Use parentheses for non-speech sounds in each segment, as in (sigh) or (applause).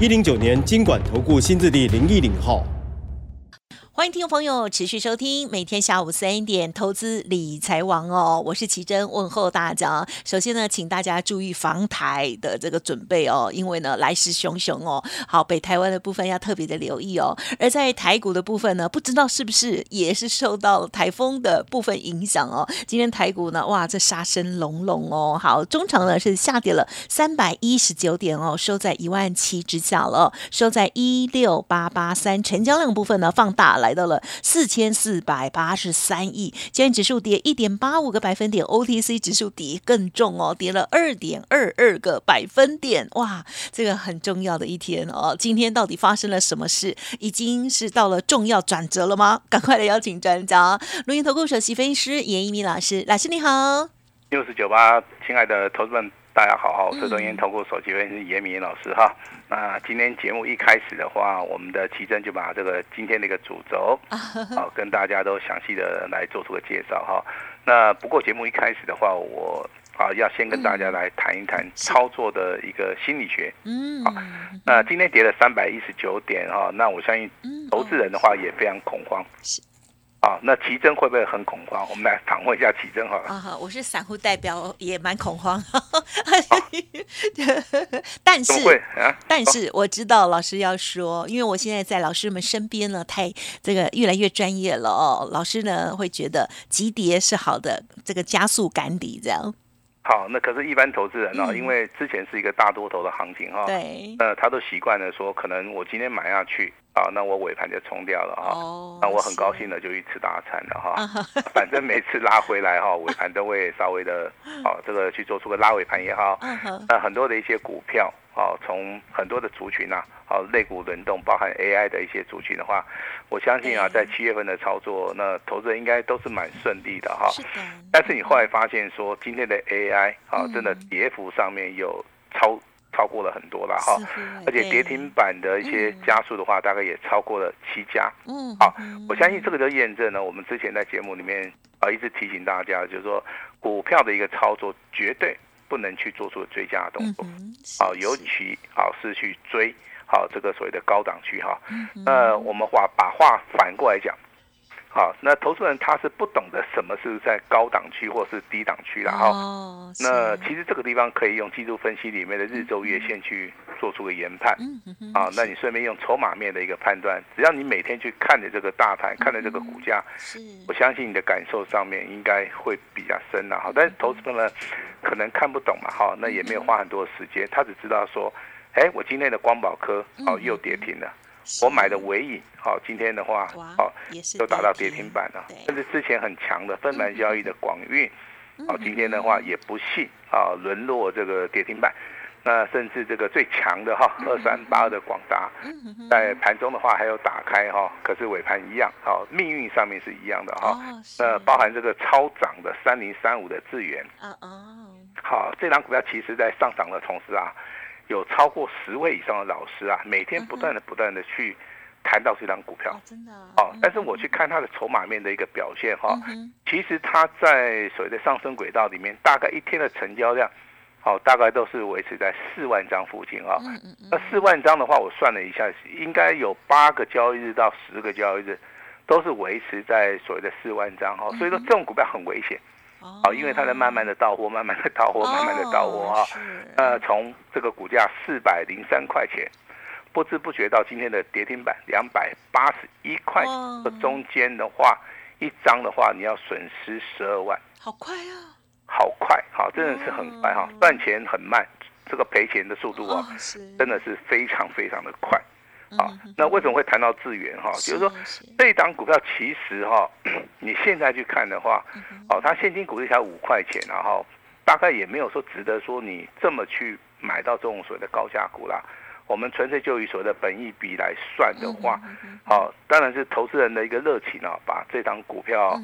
一零九年金管投顾新字第零一零号。欢迎听众朋友持续收听每天下午三点投资理财王哦，我是奇珍问候大家。首先呢，请大家注意防台的这个准备哦，因为呢来势汹汹哦。好，北台湾的部分要特别的留意哦。而在台股的部分呢，不知道是不是也是受到台风的部分影响哦。今天台股呢，哇，这杀声隆隆哦。好，中场呢是下跌了三百一十九点哦，收在一万七之下了，收在一六八八三。成交量部分呢放大了。来到了四千四百八十三亿，今天指数跌一点八五个百分点，OTC 指数跌更重哦，跌了二点二二个百分点，哇，这个很重要的一天哦。今天到底发生了什么事？已经是到了重要转折了吗？赶快来邀请专家，录音投顾首席分析师严一鸣老师，老师你好。六四九八，亲爱的投资们。大家好，我是中研投顾手机分析师严明老师哈。那今天节目一开始的话，我们的奇珍就把这个今天的一个主轴，(laughs) 好跟大家都详细的来做出个介绍哈。那不过节目一开始的话，我啊要先跟大家来谈一谈操作的一个心理学。嗯。好，那今天跌了三百一十九点哈，那我相信投资人的话也非常恐慌。啊，那奇珍会不会很恐慌？我们来访问一下奇珍好了。啊我是散户代表，也蛮恐慌。(laughs) 但是，但是我知道老师要说，因为我现在在老师们身边呢，太这个越来越专业了哦。老师呢会觉得急跌是好的，这个加速赶底这样。好，那可是，一般投资人呢，因为之前是一个大多头的行情哈，对，呃，他都习惯了说，可能我今天买下去。啊，那我尾盘就冲掉了哈，那我很高兴的就去吃大餐了哈，(laughs) 反正每次拉回来哈，尾盘都会稍微的，哦，这个去做出个拉尾盘也好，那很多的一些股票，哦，从很多的族群呐，哦，类股轮动，包含 AI 的一些族群的话，我相信啊，在七月份的操作，那投资人应该都是蛮顺利的哈。但是你后来发现说，今天的 AI 啊，真的跌幅上面有超。超过了很多了哈，而且跌停板的一些加速的话，大概也超过了七家。嗯，好，我相信这个就验证了我们之前在节目里面啊一直提醒大家，就是说股票的一个操作绝对不能去做出追加的动作，好，尤其好是去追好这个所谓的高档区哈。那我们话把话反过来讲。好，那投资人他是不懂得什么是在高档区或是低档区的哈。哦。那其实这个地方可以用技术分析里面的日周月线去做出个研判。嗯嗯。啊，那你顺便用筹码面的一个判断，只要你每天去看着这个大盘，看着这个股价，是。我相信你的感受上面应该会比较深了哈。但是投资人呢，可能看不懂嘛哈，那也没有花很多时间，他只知道说，哎，我今天的光宝科哦又跌停了。我买的尾影，好，今天的话，好，都达到跌停板了。甚至之前很强的分盘交易的广运，好，今天的话也不幸啊沦落这个跌停板。那甚至这个最强的哈二三八二的广达，在盘中的话还有打开哈，可是尾盘一样，好，命运上面是一样的哈。那包含这个超涨的三零三五的智源，好，这张股票其实在上涨的同时啊。有超过十位以上的老师啊，每天不断的、不断的去谈到这张股票，真的哦。但是我去看它的筹码面的一个表现哈，其实它在所谓的上升轨道里面，大概一天的成交量，好，大概都是维持在四万张附近啊。那四万张的话，我算了一下，应该有八个交易日到十个交易日，都是维持在所谓的四万张哈。所以说这种股票很危险。好，因为它在慢慢的到货，慢慢的到货，慢慢的到货啊。呃，从这个股价四百零三块钱，不知不觉到今天的跌停板两百八十一块，这中间的话，一张的话你要损失十二万，好快啊！好快，好，真的是很快哈，赚钱很慢，这个赔钱的速度啊，真的是非常非常的快。啊，那为什么会谈到资源哈？就是说，这档股票其实哈，你现在去看的话，哦，它现金股利才五块钱，然后大概也没有说值得说你这么去买到这种所谓的高价股啦。我们纯粹就以所谓的本益比来算的话，好，当然是投资人的一个热情啊，把这张股票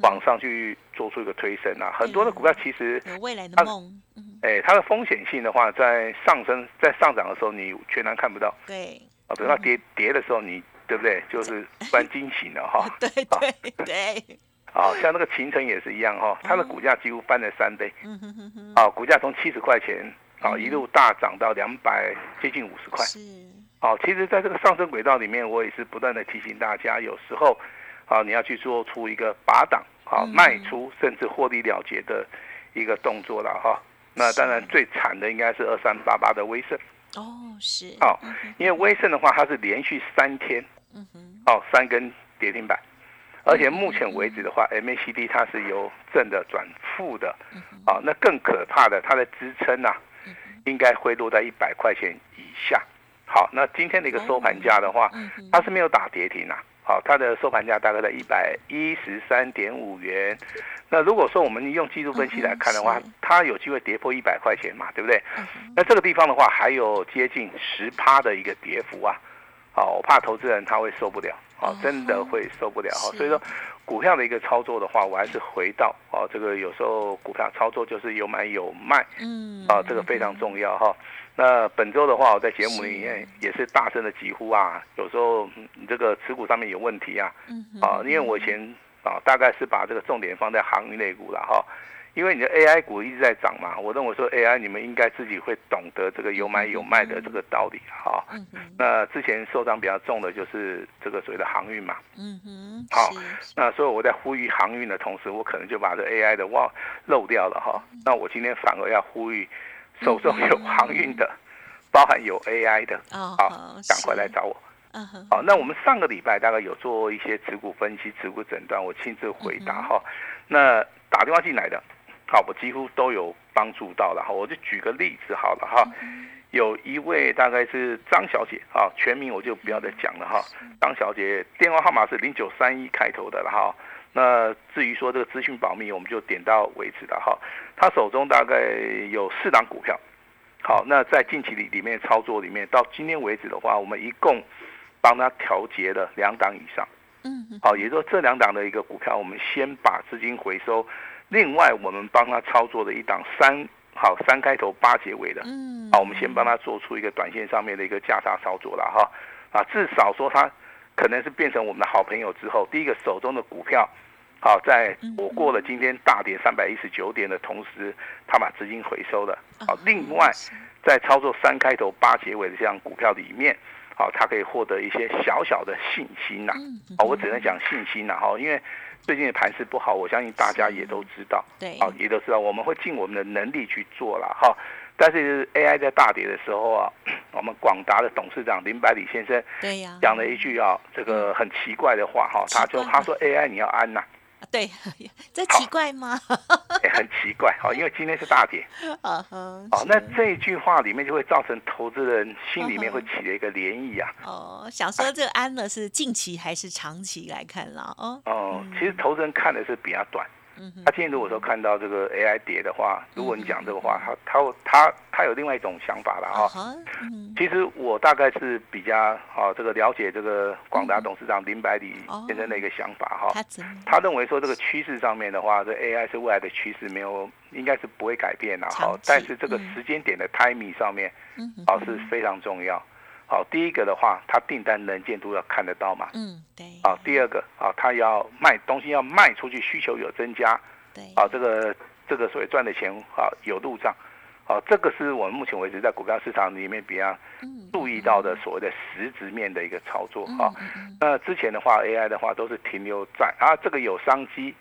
往上去做出一个推升啊。很多的股票其实有未来的梦，哎，它的风险性的话，在上升、在上涨的时候，你全然看不到。对，啊，等到跌跌的时候，你对不对？就是蛮惊醒了哈。(laughs) 对对对。啊，像那个秦城也是一样哈，它的股价几乎翻了三倍。嗯哼哼哼。啊，股价从七十块钱。啊，一路大涨到两百，接近五十块。是，好，其实，在这个上升轨道里面，我也是不断的提醒大家，有时候，啊，你要去做出一个拔档，啊，卖出，甚至获利了结的一个动作了哈。那当然，最惨的应该是二三八八的威盛。哦，是。哦，因为威盛的话，它是连续三天，嗯哼，哦，三根跌停板，而且目前为止的话，MACD 它是由正的转负的，哦，那更可怕的，它的支撑呐。应该会落在一百块钱以下。好，那今天的一个收盘价的话，它是没有打跌停啊。好，它的收盘价大概在一百一十三点五元。那如果说我们用技术分析来看的话，它有机会跌破一百块钱嘛，对不对？那这个地方的话，还有接近十趴的一个跌幅啊。好，我怕投资人他会受不了，好，真的会受不了哈。所以说。股票的一个操作的话，我还是回到哦，这个有时候股票操作就是有买有卖，嗯，啊，这个非常重要哈。那本周的话，我在节目里面也是大声的疾呼啊，有时候你这个持股上面有问题啊，嗯，啊，因为我以前啊，大概是把这个重点放在航运类股了哈。因为你的 AI 股一直在涨嘛，我认为说 AI 你们应该自己会懂得这个有买有卖的这个道理哈。那之前受伤比较重的就是这个所谓的航运嘛。嗯哼。好，那所以我在呼吁航运的同时，我可能就把这 AI 的忘漏掉了哈。那我今天反而要呼吁手中有航运的，包含有 AI 的，啊，赶快来找我。嗯哼。好，那我们上个礼拜大概有做一些持股分析、持股诊断，我亲自回答哈。那打电话进来的。好，我几乎都有帮助到了哈。我就举个例子好了哈。有一位大概是张小姐啊，全名我就不要再讲了哈。张小姐电话号码是零九三一开头的了哈。那至于说这个资讯保密，我们就点到为止了哈。他手中大概有四档股票。好，那在近期里里面操作里面，到今天为止的话，我们一共帮他调节了两档以上。嗯。好，也就是说这两档的一个股票，我们先把资金回收。另外，我们帮他操作的一档三好三开头八结尾的，嗯，好，我们先帮他做出一个短线上面的一个价差操作了哈，啊，至少说他可能是变成我们的好朋友之后，第一个手中的股票，好，在我过了今天大跌三百一十九点的同时，他把资金回收了，好，另外在操作三开头八结尾的这样股票里面，好，他可以获得一些小小的信心呐，啊，我只能讲信心呐，哈，因为。最近的盘势不好，我相信大家也都知道，对，啊，也都知道，我们会尽我们的能力去做了哈。但是 AI 在大跌的时候啊，(clears throat) 我们广达的董事长林百里先生，对呀，讲了一句啊，这个很奇怪的话哈，他就他说 AI 你要安呐。对，这奇怪吗？(laughs) 很奇怪，好，因为今天是大跌。(laughs) 啊哈。好，那这一句话里面就会造成投资人心里面会起了一个涟漪啊。哦，想说这安了是近期还是长期来看了？哦。哦，其实投资人看的是比较短。他今天如果说看到这个 AI 跌的话，如果你讲这个话，他他他他有另外一种想法了哈。其实我大概是比较啊这个了解这个广达董事长林百里先生的一个想法哈。他认为说这个趋势上面的话，这 AI 是未来的趋势，没有应该是不会改变的哈。但是这个时间点的 timing 上面，啊是非常重要。好，第一个的话，它订单能见度要看得到嘛？嗯，对。好，第二个啊，它要卖东西要卖出去，需求有增加。对。啊，这个这个所谓赚的钱啊有入账。好，这个是我们目前为止在股票市场里面比较注意到的所谓的实质面的一个操作啊。那之前的话，AI 的话都是停留在啊这个有商机，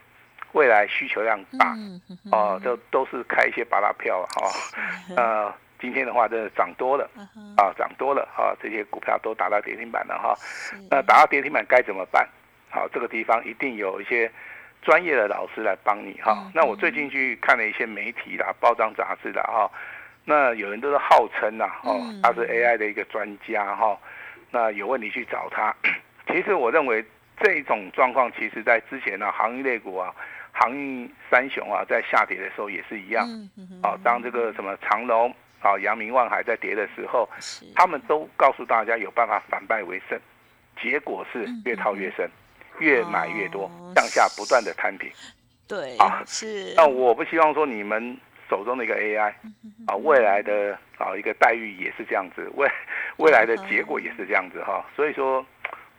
未来需求量大，啊，这都是开一些巴拉票哈。呃。今天的话，真的涨多了啊，涨多了啊，这些股票都打到跌停板了哈。那打到跌停板该怎么办？好，这个地方一定有一些专业的老师来帮你哈。那我最近去看了一些媒体啦、报章杂志的哈。那有人都是号称呐，哦，他是 AI 的一个专家哈。那有问题去找他。(clears throat) 其实我认为这种状况，其实在之前呢，行业类股啊、航运三雄啊，在下跌的时候也是一样。啊，当这个什么长龙。啊，阳明万海在跌的时候，他们都告诉大家有办法反败为胜，结果是越套越深，越买越多，向下不断的摊平。对啊，是。那我不希望说你们手中的一个 AI 啊，未来的啊一个待遇也是这样子，未 (laughs) 未来的结果也是这样子哈。所以说，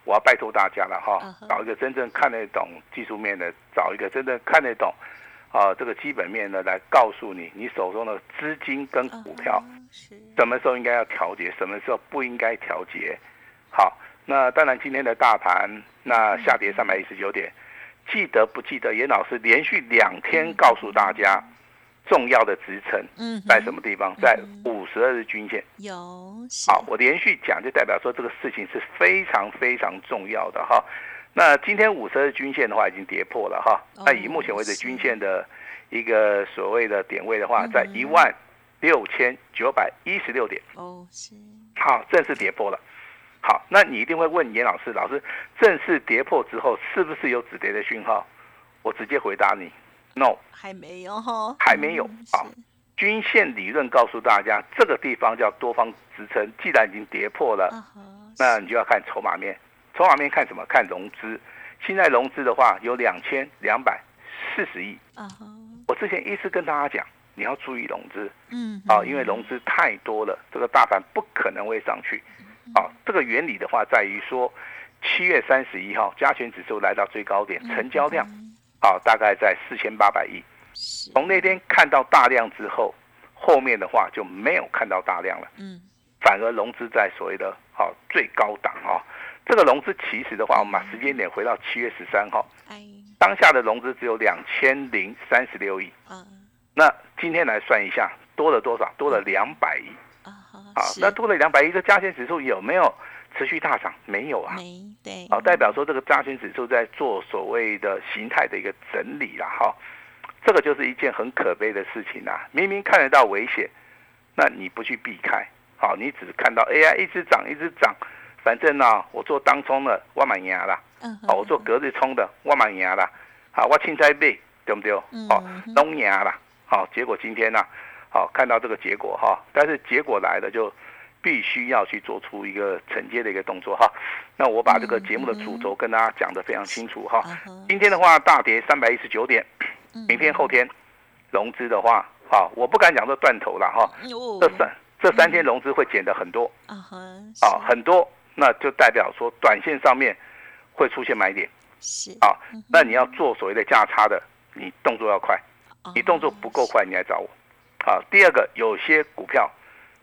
我要拜托大家了哈，找一个真正看得懂技术面的，找一个真正看得懂。啊，这个基本面呢，来告诉你，你手中的资金跟股票，什么时候应该要调节，什么时候不应该调节。好，那当然今天的大盘那下跌三百一十九点，记得不记得？严老师连续两天告诉大家，重要的支撑在什么地方？在五十二日均线。有。好，我连续讲就代表说这个事情是非常非常重要的哈。那今天五十日均线的话已经跌破了哈，那以目前为止均线的一个所谓的点位的话，在一万六千九百一十六点哦，是好正式跌破了。好，那你一定会问严老师，老师正式跌破之后是不是有止跌的讯号？我直接回答你，no，还没有哈，还没有啊。均线理论告诉大家，这个地方叫多方支撑，既然已经跌破了，那你就要看筹码面。筹码面看什么？看融资。现在融资的话有两千两百四十亿。啊我之前一直跟大家讲，你要注意融资。嗯。啊，因为融资太多了，这个大盘不可能会上去。啊，这个原理的话在于说，七月三十一号加权指数来到最高点，成交量啊大概在四千八百亿。从那天看到大量之后，后面的话就没有看到大量了。嗯。反而融资在所谓的啊最高档啊。这个融资其实的话，我们把时间点回到七月十三号，当下的融资只有两千零三十六亿。嗯，那今天来算一下，多了多少？多了两百亿。啊啊，那多了两百亿，这加权指数有没有持续大涨？没有啊。没对。好，代表说这个加权指数在做所谓的形态的一个整理了哈。这个就是一件很可悲的事情啊！明明看得到危险，那你不去避开，好，你只看到 AI 一直涨，一直涨。反正呢，我做当冲的，我蛮赢啦。嗯。好，我做隔日冲的，我蛮赢啦。好，我青菜币对不对？嗯。好，拢赢啦。好，结果今天呢，好看到这个结果哈，但是结果来了就必须要去做出一个承接的一个动作哈。那我把这个节目的主轴跟大家讲的非常清楚哈。今天的话大跌三百一十九点，明天后天融资的话，好，我不敢讲这断头了哈。这三这三天融资会减的很多。啊啊，很多。那就代表说，短线上面会出现买点，是啊。那你要做所谓的价差的，你动作要快，你动作不够快，你来找我。好，第二个，有些股票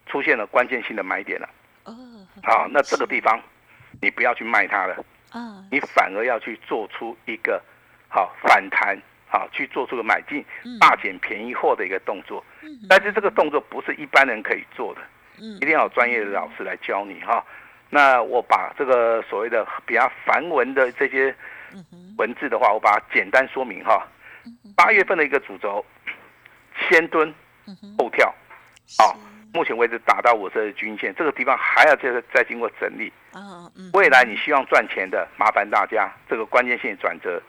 出现了关键性的买点了，哦，好，那这个地方你不要去卖它了，啊，你反而要去做出一个好反弹，好去做出个买进大捡便宜货的一个动作。但是这个动作不是一般人可以做的，嗯，一定要有专业的老师来教你哈。那我把这个所谓的比较繁文的这些文字的话，我把它简单说明哈。八月份的一个主轴，先蹲后跳，好，目前为止打到我这的均线，这个地方还要再再经过整理。未来你希望赚钱的，麻烦大家这个关键性转折，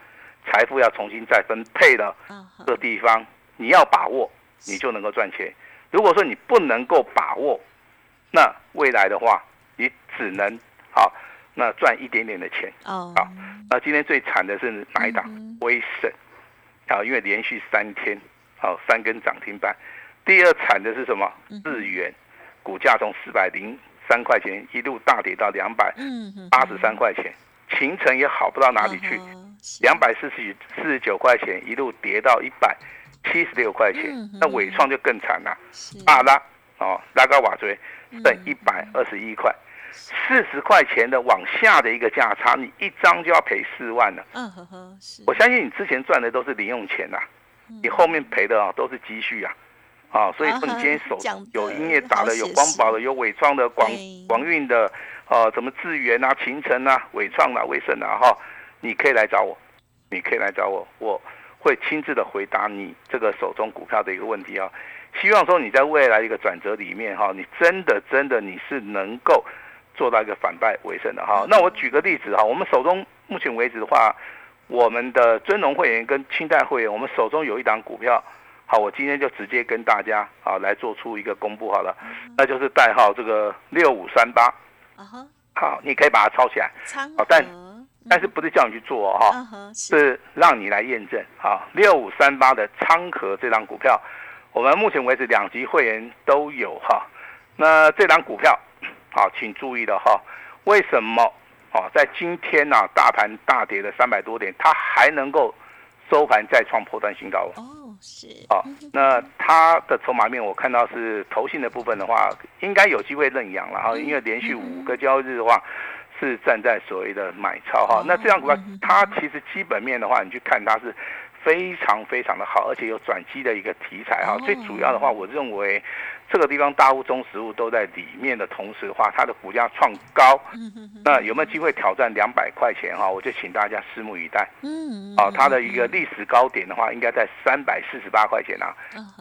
财富要重新再分配了。这个地方你要把握，你就能够赚钱。如果说你不能够把握，那未来的话。你只能好，那赚一点点的钱哦。好，那今天最惨的是哪一档？威盛，好，因为连续三天好三根涨停板。第二惨的是什么？日元，股价从四百零三块钱一路大跌到两百八十三块钱，行程也好不到哪里去，两百四十四十九块钱一路跌到一百七十六块钱。那伟创就更惨了，啊拉哦拉高瓦锥。剩一百二十一块，四十块钱的往下的一个价差，你一张就要赔四万了。嗯呵呵，是。我相信你之前赚的都是零用钱呐，你后面赔的啊都是积蓄啊，啊，所以说你今天手有音乐打的，有光宝的，有伟创的，广广运的，啊，什么智源啊、秦城啊、伟创啊、威盛啊，哈，你可以来找我，你可以来找我，我会亲自的回答你这个手中股票的一个问题啊。希望说你在未来一个转折里面哈，你真的真的你是能够做到一个反败为胜的哈。那我举个例子哈，我们手中目前为止的话，我们的尊龙会员跟清代会员，我们手中有一档股票，好，我今天就直接跟大家啊来做出一个公布好了，那就是代号这个六五三八。啊哈，好，你可以把它抄起来。好，但但是不是叫你去做哈，是让你来验证。啊，六五三八的昌河这张股票，我们目前为止两级会员都有哈。那这张股票，好，请注意的哈，为什么？哦，在今天呢，大盘大跌了三百多点，它还能够收盘再创破断新高哦，是。哦，那它的筹码面我看到是投信的部分的话，应该有机会认养了哈，因为连续五个交易日的话是站在所谓的买超哈。那这张股票它其实基本面的话，你去看它是。非常非常的好，而且有转机的一个题材哈。最主要的话，我认为这个地方大物、中实物都在里面的同时的话，它的股价创高，那有没有机会挑战两百块钱哈？我就请大家拭目以待。嗯，啊，它的一个历史高点的话，应该在三百四十八块钱啊。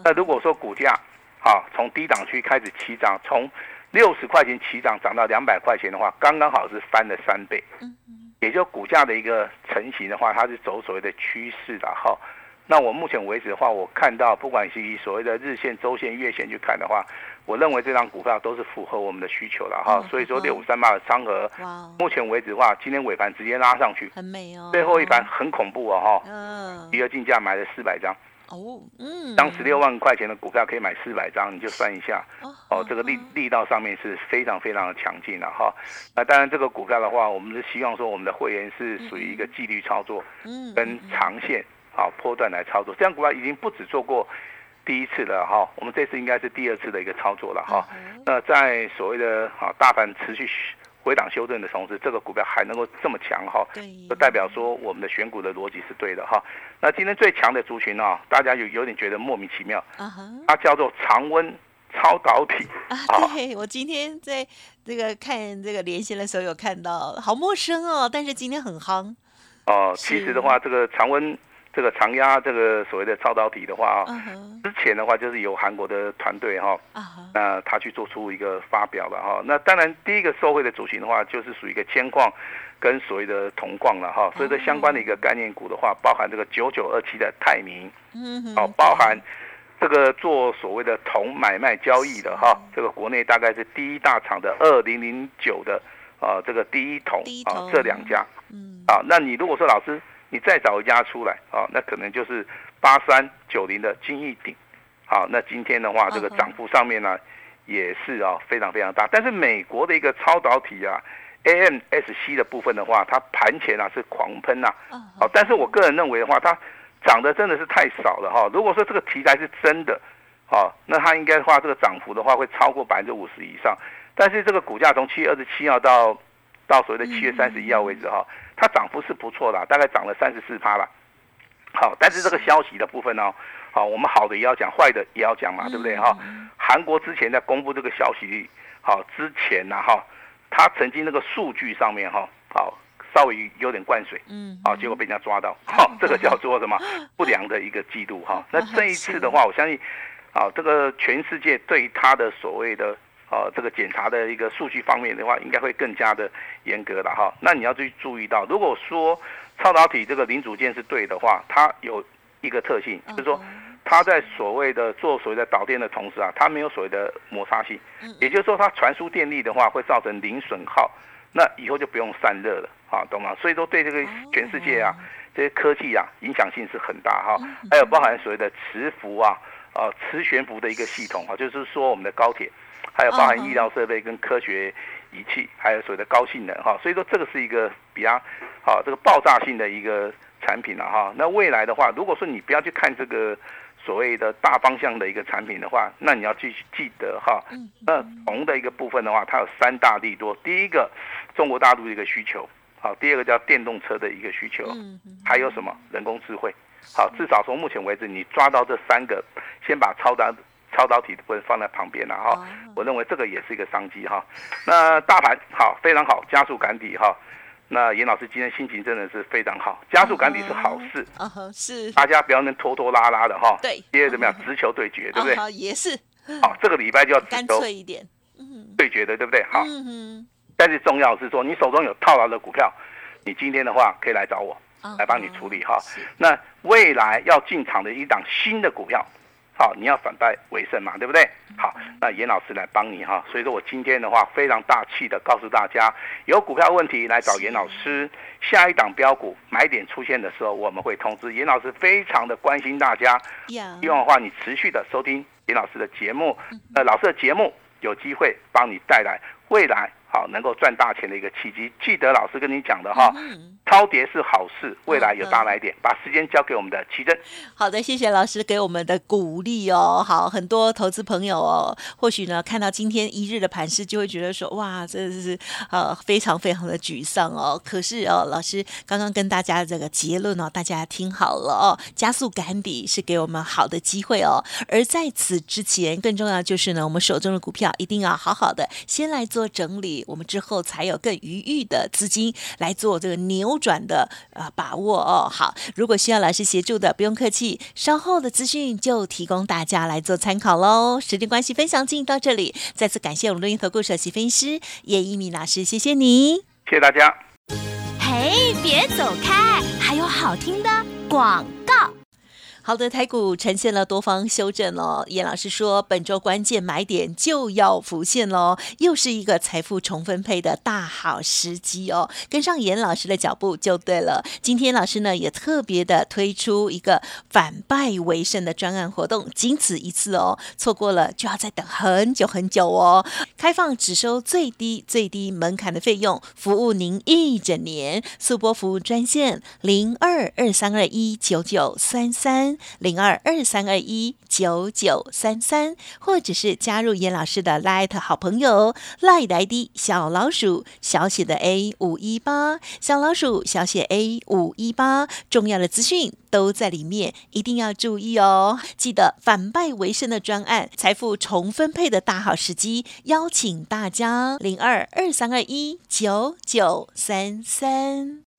那如果说股价啊从低档区开始起涨，从六十块钱起涨涨到两百块钱的话，刚刚好是翻了三倍。嗯。也就股价的一个成型的话，它是走所谓的趋势的哈。那我目前为止的话，我看到不管是以所谓的日线、周线、月线去看的话，我认为这张股票都是符合我们的需求的哈。所以说六五三八的仓额，目前为止的话，今天尾盘直接拉上去，很美哦。最后一盘很恐怖哦哈。嗯。第二竞价买了四百张。哦，嗯，当十六万块钱的股票可以买四百张，你就算一下，哦，这个力力道上面是非常非常的强劲的哈。那当然，这个股票的话，我们是希望说我们的会员是属于一个纪律操作，嗯，跟长线啊波段来操作。这样股票已经不止做过第一次了哈，我们这次应该是第二次的一个操作了哈。那在所谓的啊大盘持续。回档修正的同时，这个股票还能够这么强哈，就代表说我们的选股的逻辑是对的哈。那今天最强的族群呢，大家有有点觉得莫名其妙，它叫做常温超导体啊。对我今天在这个看这个连线的时候有看到，好陌生哦，但是今天很夯。哦，其实的话，这个常温。这个长压这个所谓的超导体的话啊，之前的话就是由韩国的团队哈，那他去做出一个发表了哈。那当然第一个受惠的主型的话，就是属于一个铅矿跟所谓的铜矿了哈。所以这相关的一个概念股的话，包含这个九九二七的泰明，嗯，哦，包含这个做所谓的铜买卖交易的哈，这个国内大概是第一大厂的二零零九的啊，这个第一铜啊，这两家，嗯，啊，那你如果说老师。你再找一家出来啊，那可能就是八三九零的金逸鼎，好，那今天的话，这个涨幅上面呢，也是啊非常非常大。但是美国的一个超导体啊，AMSC 的部分的话，它盘前啊是狂喷呐，好，但是我个人认为的话，它涨的真的是太少了哈。如果说这个题材是真的，好，那它应该的话，这个涨幅的话会超过百分之五十以上。但是这个股价从七月二十七号到到所谓的七月三十一号为止哈。它涨幅是不错的，大概涨了三十四趴了。好，但是这个消息的部分呢，好，我们好的也要讲，坏的也要讲嘛，对不对哈？韩国之前在公布这个消息好之前呢，哈，他曾经那个数据上面哈，好，稍微有点灌水，嗯，好，结果被人家抓到，好，这个叫做什么不良的一个记录哈。那这一次的话，我相信，啊，这个全世界对他的所谓的。哦，这个检查的一个数据方面的话，应该会更加的严格了哈。那你要去注意到，如果说超导体这个零组件是对的话，它有一个特性，就是说它在所谓的做所谓的导电的同时啊，它没有所谓的摩擦性，也就是说它传输电力的话会造成零损耗，那以后就不用散热了啊，懂吗？所以说对这个全世界啊，这些科技啊影响性是很大哈。还有包含所谓的磁浮啊，啊磁悬浮的一个系统啊，就是说我们的高铁。还有包含医疗设备跟科学仪器，还有所谓的高性能哈，所以说这个是一个比较好这个爆炸性的一个产品了哈。那未来的话，如果说你不要去看这个所谓的大方向的一个产品的话，那你要去记得哈，那铜的一个部分的话，它有三大利多。第一个，中国大陆的一个需求，好，第二个叫电动车的一个需求，还有什么人工智慧，好，至少从目前为止，你抓到这三个，先把超单。超导体的部分放在旁边了哈，我认为这个也是一个商机哈。那大盘好，非常好，加速赶底哈。那严老师今天心情真的是非常好，加速赶底是好事啊，是大家不要能拖拖拉拉的哈。对，因为怎么样，直球对决，对不对？也是。好，这个礼拜就要干脆一点，对决的，对不对？好。但是重要是说，你手中有套牢的股票，你今天的话可以来找我，来帮你处理哈。那未来要进场的一档新的股票。好，你要反败为胜嘛，对不对？好，那严老师来帮你哈。所以说我今天的话非常大气的告诉大家，有股票问题来找严老师。下一档标股买点出现的时候，我们会通知严老师，非常的关心大家。希望的话，你持续的收听严老师的节目，呃，老师的节目有机会帮你带来未来。好，能够赚大钱的一个契机。记得老师跟你讲的哈，超跌是好事，未来有大来点。把时间交给我们的奇珍。好的，谢谢老师给我们的鼓励哦。好，很多投资朋友哦，或许呢看到今天一日的盘势，就会觉得说，哇，真的是呃非常非常的沮丧哦。可是哦，老师刚刚跟大家这个结论哦，大家听好了哦，加速赶底是给我们好的机会哦。而在此之前，更重要就是呢，我们手中的股票一定要好好的先来做整理。我们之后才有更余裕的资金来做这个扭转的呃把握哦。好，如果需要老师协助的，不用客气，稍后的资讯就提供大家来做参考喽。时间关系，分享进行到这里，再次感谢我们录音投顾首席分析师叶一鸣老师，谢谢你，谢谢大家。嘿，别走开，还有好听的广告。好的，台股呈现了多方修正哦。严老师说，本周关键买点就要浮现喽，又是一个财富重分配的大好时机哦。跟上严老师的脚步就对了。今天老师呢也特别的推出一个反败为胜的专案活动，仅此一次哦，错过了就要再等很久很久哦。开放只收最低最低门槛的费用，服务您一整年。速播服务专线零二二三二一九九三三。零二二三二一九九三三，或者是加入严老师的 Light 好朋友 Light ID 小老鼠小写的 A 五一八，小老鼠小写 A 五一八，重要的资讯都在里面，一定要注意哦。记得反败为胜的专案，财富重分配的大好时机，邀请大家零二二三二一九九三三。